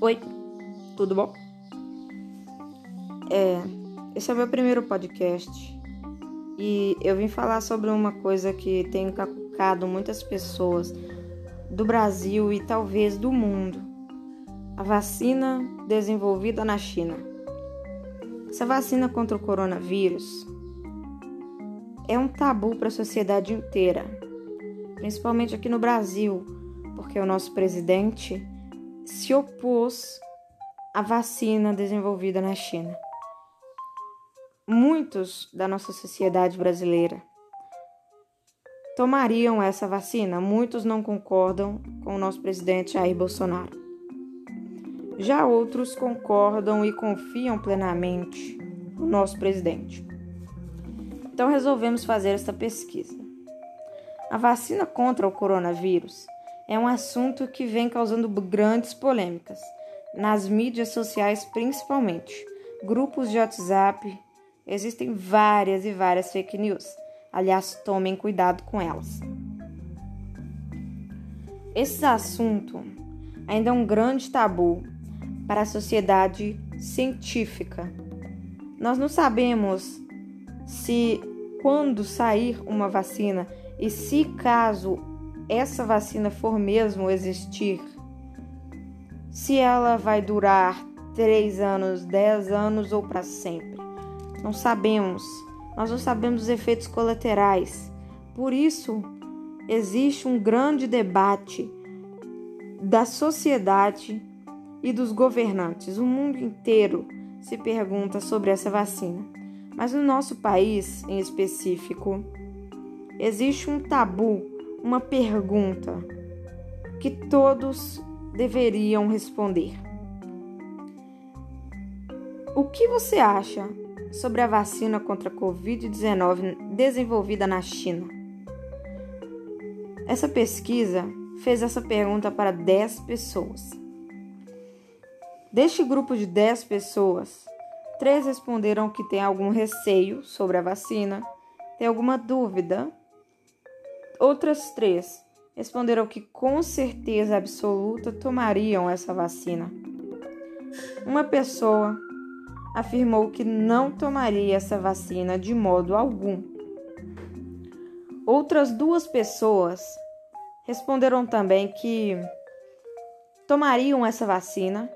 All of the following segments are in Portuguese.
Oi, tudo bom? É, esse é o meu primeiro podcast e eu vim falar sobre uma coisa que tem encacucado muitas pessoas do Brasil e talvez do mundo: a vacina desenvolvida na China. Essa vacina contra o coronavírus é um tabu para a sociedade inteira, principalmente aqui no Brasil, porque o nosso presidente se opôs à vacina desenvolvida na China. Muitos da nossa sociedade brasileira tomariam essa vacina, muitos não concordam com o nosso presidente Jair Bolsonaro. Já outros concordam e confiam plenamente no nosso presidente. Então resolvemos fazer esta pesquisa. A vacina contra o coronavírus é um assunto que vem causando grandes polêmicas, nas mídias sociais principalmente. Grupos de WhatsApp, existem várias e várias fake news. Aliás, tomem cuidado com elas. Esse assunto ainda é um grande tabu para a sociedade científica. Nós não sabemos se quando sair uma vacina e se caso essa vacina for mesmo existir, se ela vai durar 3 anos, 10 anos ou para sempre. Não sabemos. Nós não sabemos os efeitos colaterais. Por isso, existe um grande debate da sociedade e dos governantes. O mundo inteiro se pergunta sobre essa vacina. Mas no nosso país, em específico, existe um tabu uma pergunta que todos deveriam responder. O que você acha sobre a vacina contra a Covid-19 desenvolvida na China? Essa pesquisa fez essa pergunta para 10 pessoas. Deste grupo de 10 pessoas, três responderam que têm algum receio sobre a vacina, têm alguma dúvida Outras três responderam que com certeza absoluta tomariam essa vacina. Uma pessoa afirmou que não tomaria essa vacina de modo algum. Outras duas pessoas responderam também que tomariam essa vacina,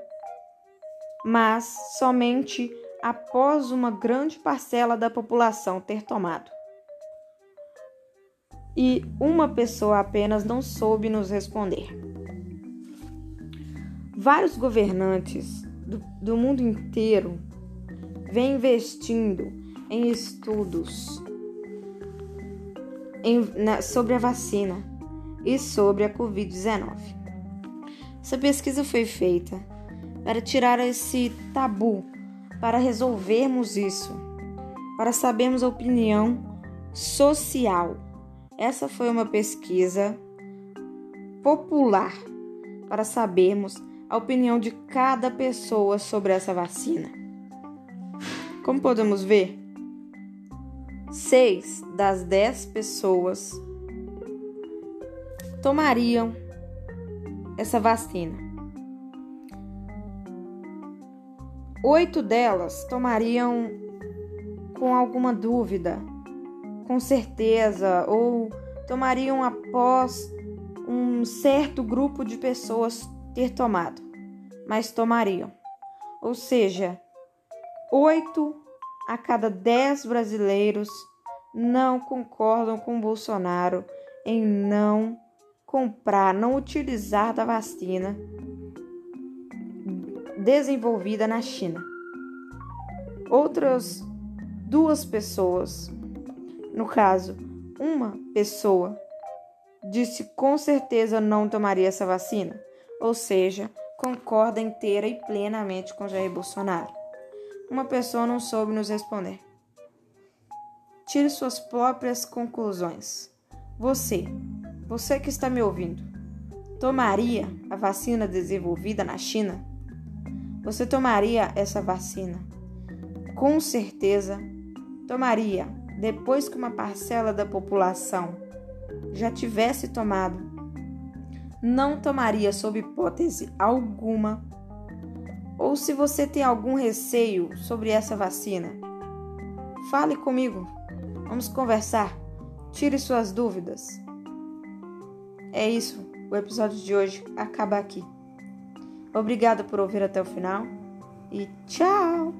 mas somente após uma grande parcela da população ter tomado e uma pessoa apenas não soube nos responder. Vários governantes do, do mundo inteiro vêm investindo em estudos em, na, sobre a vacina e sobre a Covid-19. Essa pesquisa foi feita para tirar esse tabu, para resolvermos isso, para sabermos a opinião social essa foi uma pesquisa popular para sabermos a opinião de cada pessoa sobre essa vacina. Como podemos ver, seis das dez pessoas tomariam essa vacina. Oito delas tomariam com alguma dúvida com certeza ou tomariam após um certo grupo de pessoas ter tomado, mas tomariam. Ou seja, oito a cada dez brasileiros não concordam com Bolsonaro em não comprar, não utilizar da vacina desenvolvida na China. Outras duas pessoas no caso, uma pessoa disse com certeza não tomaria essa vacina, ou seja, concorda inteira e plenamente com Jair Bolsonaro. Uma pessoa não soube nos responder. Tire suas próprias conclusões. Você, você que está me ouvindo, tomaria a vacina desenvolvida na China? Você tomaria essa vacina? Com certeza tomaria depois que uma parcela da população já tivesse tomado, não tomaria sob hipótese alguma ou se você tem algum receio sobre essa vacina. Fale comigo. Vamos conversar. Tire suas dúvidas. É isso. O episódio de hoje acaba aqui. Obrigada por ouvir até o final e tchau!